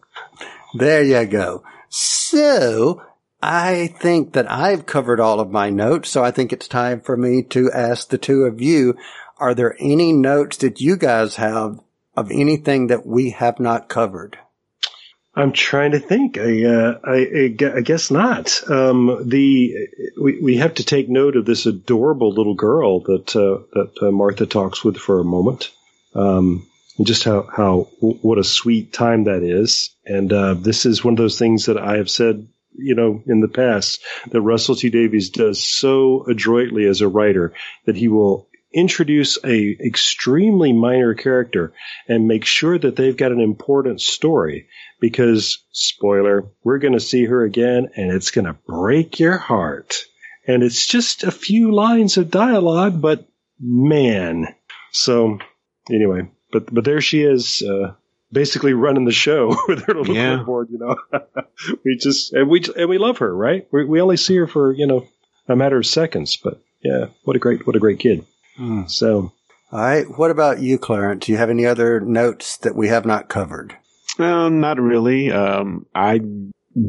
There you go. So I think that I've covered all of my notes. So I think it's time for me to ask the two of you, are there any notes that you guys have of anything that we have not covered? I'm trying to think. I, uh, I, I guess not. Um, the we, we have to take note of this adorable little girl that uh, that uh, Martha talks with for a moment. Um, and just how, how, what a sweet time that is. And, uh, this is one of those things that I have said, you know, in the past that Russell T Davies does so adroitly as a writer that he will introduce a extremely minor character and make sure that they've got an important story because spoiler, we're going to see her again and it's going to break your heart. And it's just a few lines of dialogue, but man. So anyway, but, but there she is, uh, basically running the show with her little Yeah. clipboard, you know. we just, and we, and we love her, right? We, we only see her for, you know, a matter of seconds, but yeah, what a great, what a great kid. So, All right. What about you, Clarence? Do you have any other notes that we have not covered? Well, not really. Um, I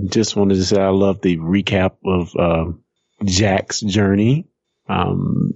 just wanted to say I love the recap of uh, Jack's journey. Um,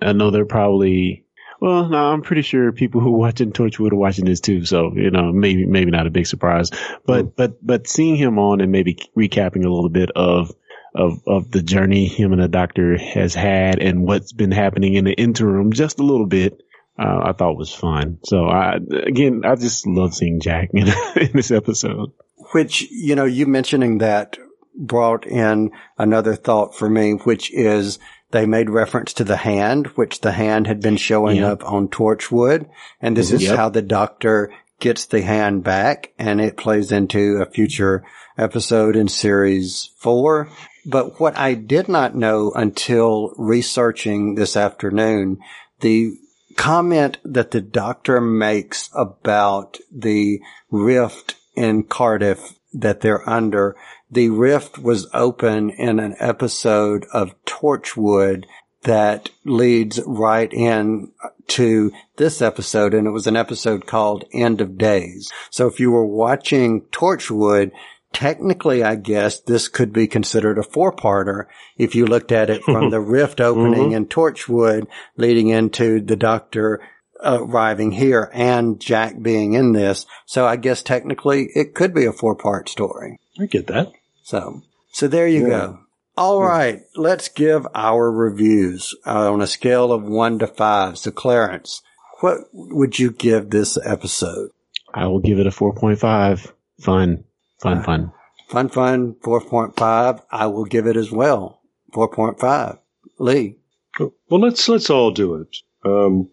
I know they're probably well. No, I'm pretty sure people who watching Torchwood are watching this too. So you know, maybe maybe not a big surprise. But but but seeing him on and maybe recapping a little bit of of of the journey him and the doctor has had and what's been happening in the interim, just a little bit uh, I thought was fun. So I, again, I just love seeing Jack in, in this episode. Which, you know, you mentioning that brought in another thought for me, which is they made reference to the hand, which the hand had been showing up on Torchwood. And this is Yep. how the doctor gets the hand back and it plays into a future episode in series four. But what I did not know until researching this afternoon, the comment that the doctor makes about the rift in Cardiff that they're under. The rift was open in an episode of Torchwood that leads right in to this episode and it was an episode called End of Days. So if you were watching Torchwood, technically I guess this could be considered a four-parter if you looked at it from the rift opening in Torchwood leading into the doctor arriving here and Jack being in this. So I guess technically it could be a four-part story. I get that. So, so there you go. All right, let's give our reviews uh, on a scale of one to five. So, Clarence, what would you give this episode? I will give it a 4.5. Fun, fun, fun. Fun, fun, four point five. I will give it as well, four point five. Lee, Well, let's let's all do it. Um,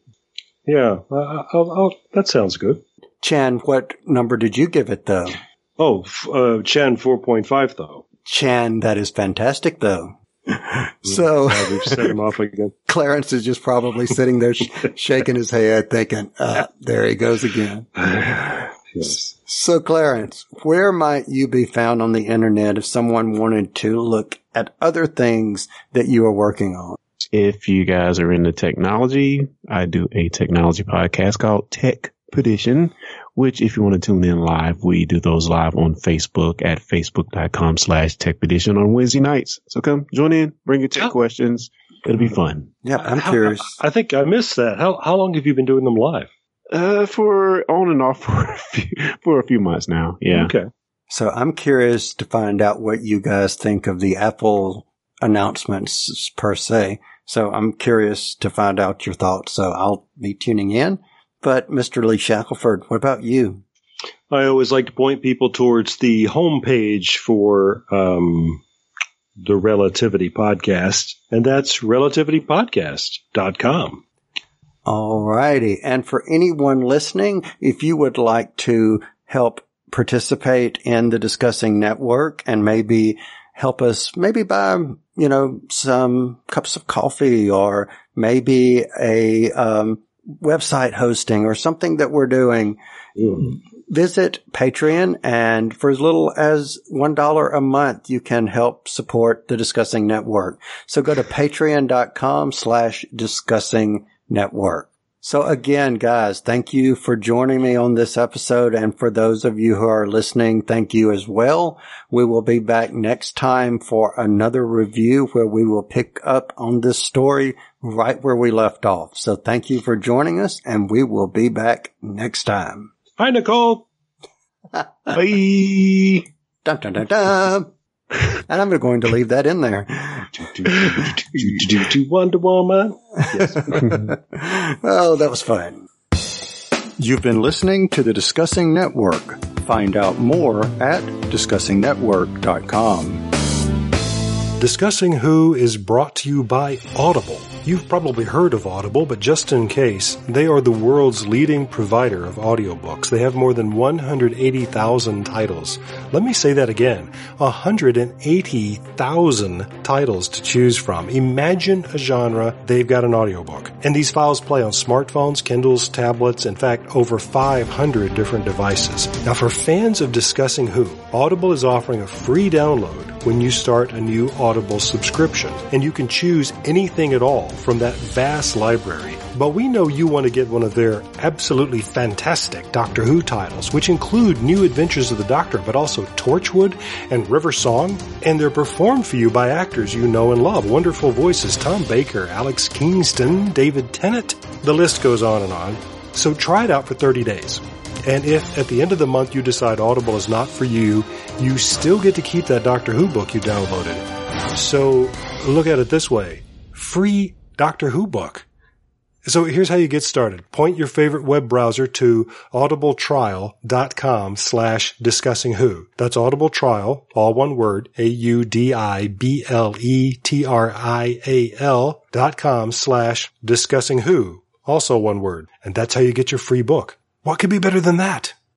yeah, I- I'll, I'll, that sounds good. Chan, what number did you give it though? Oh, f- uh, Chan four point five though. Chan, that is fantastic though. so Uh, we've set him off again. Clarence is just probably sitting there sh- shaking his head, thinking, uh, "There he goes again." Yes. So, Clarence, where might you be found on the internet if someone wanted to look at other things that you are working on? If you guys are into technology, I do a technology podcast called Tech Petition, which if you want to tune in live, we do those live on Facebook at facebook.com slash Tech Petition on Wednesday nights. So come join in, bring your tech questions. It'll be fun. Yeah, I'm How- curious. I think I missed that. How how long have you been doing them live? Uh, for on and off for a few, for a few months now. Yeah. Okay. So I'm curious to find out what you guys think of the Apple announcements per se. So I'm curious to find out your thoughts. So I'll be tuning in. But Mr. Lee Shackelford, what about you? I always like to point people towards the homepage for um, the Relativity Podcast, and that's relativitypodcast.com. All righty. And for anyone listening, if you would like to help participate in the discussing network and maybe help us maybe buy, you know, some cups of coffee or maybe a um, website hosting or something that we're doing, visit Patreon and for as little as $1 a month, you can help support the discussing network. So go to patreon.com slash discussing network. So again, guys, thank you for joining me on this episode. And for those of you who are listening, thank you as well. We will be back next time for another review where we will pick up on this story right where we left off. So thank you for joining us and we will be back next time. Hi, Nicole. Bye. Dun, dun, dun, dun. And I'm going to leave that in there. Wonder Woman. oh, that was fun. You've been listening to the Discussing Network. Find out more at discussingnetwork.com. Discussing Who is brought to you by Audible. You've probably heard of Audible, but just in case, they are the world's leading provider of audiobooks. They have more than 180,000 titles. Let me say that again. 180,000 titles to choose from. Imagine a genre, they've got an audiobook. And these files play on smartphones, Kindles, tablets, in fact, over 500 different devices. Now for fans of Discussing Who, Audible is offering a free download when you start a new Audible subscription. And you can choose anything at all from that vast library. But we know you want to get one of their absolutely fantastic Doctor Who titles, which include New Adventures of the Doctor, but also Torchwood and River Song, and they're performed for you by actors you know and love. Wonderful voices, Tom Baker, Alex Kingston, David Tennant. The list goes on and on. So try it out for 30 days. And if at the end of the month you decide Audible is not for you, you still get to keep that Doctor Who book you downloaded. So look at it this way. Free Doctor Who book. So here's how you get started. Point your favorite web browser to audibletrial.com slash discussing who. That's audible trial, all one word, A-U-D-I-B-L-E-T-R-I-A-L dot com slash discussing who. Also one word. And that's how you get your free book. What could be better than that?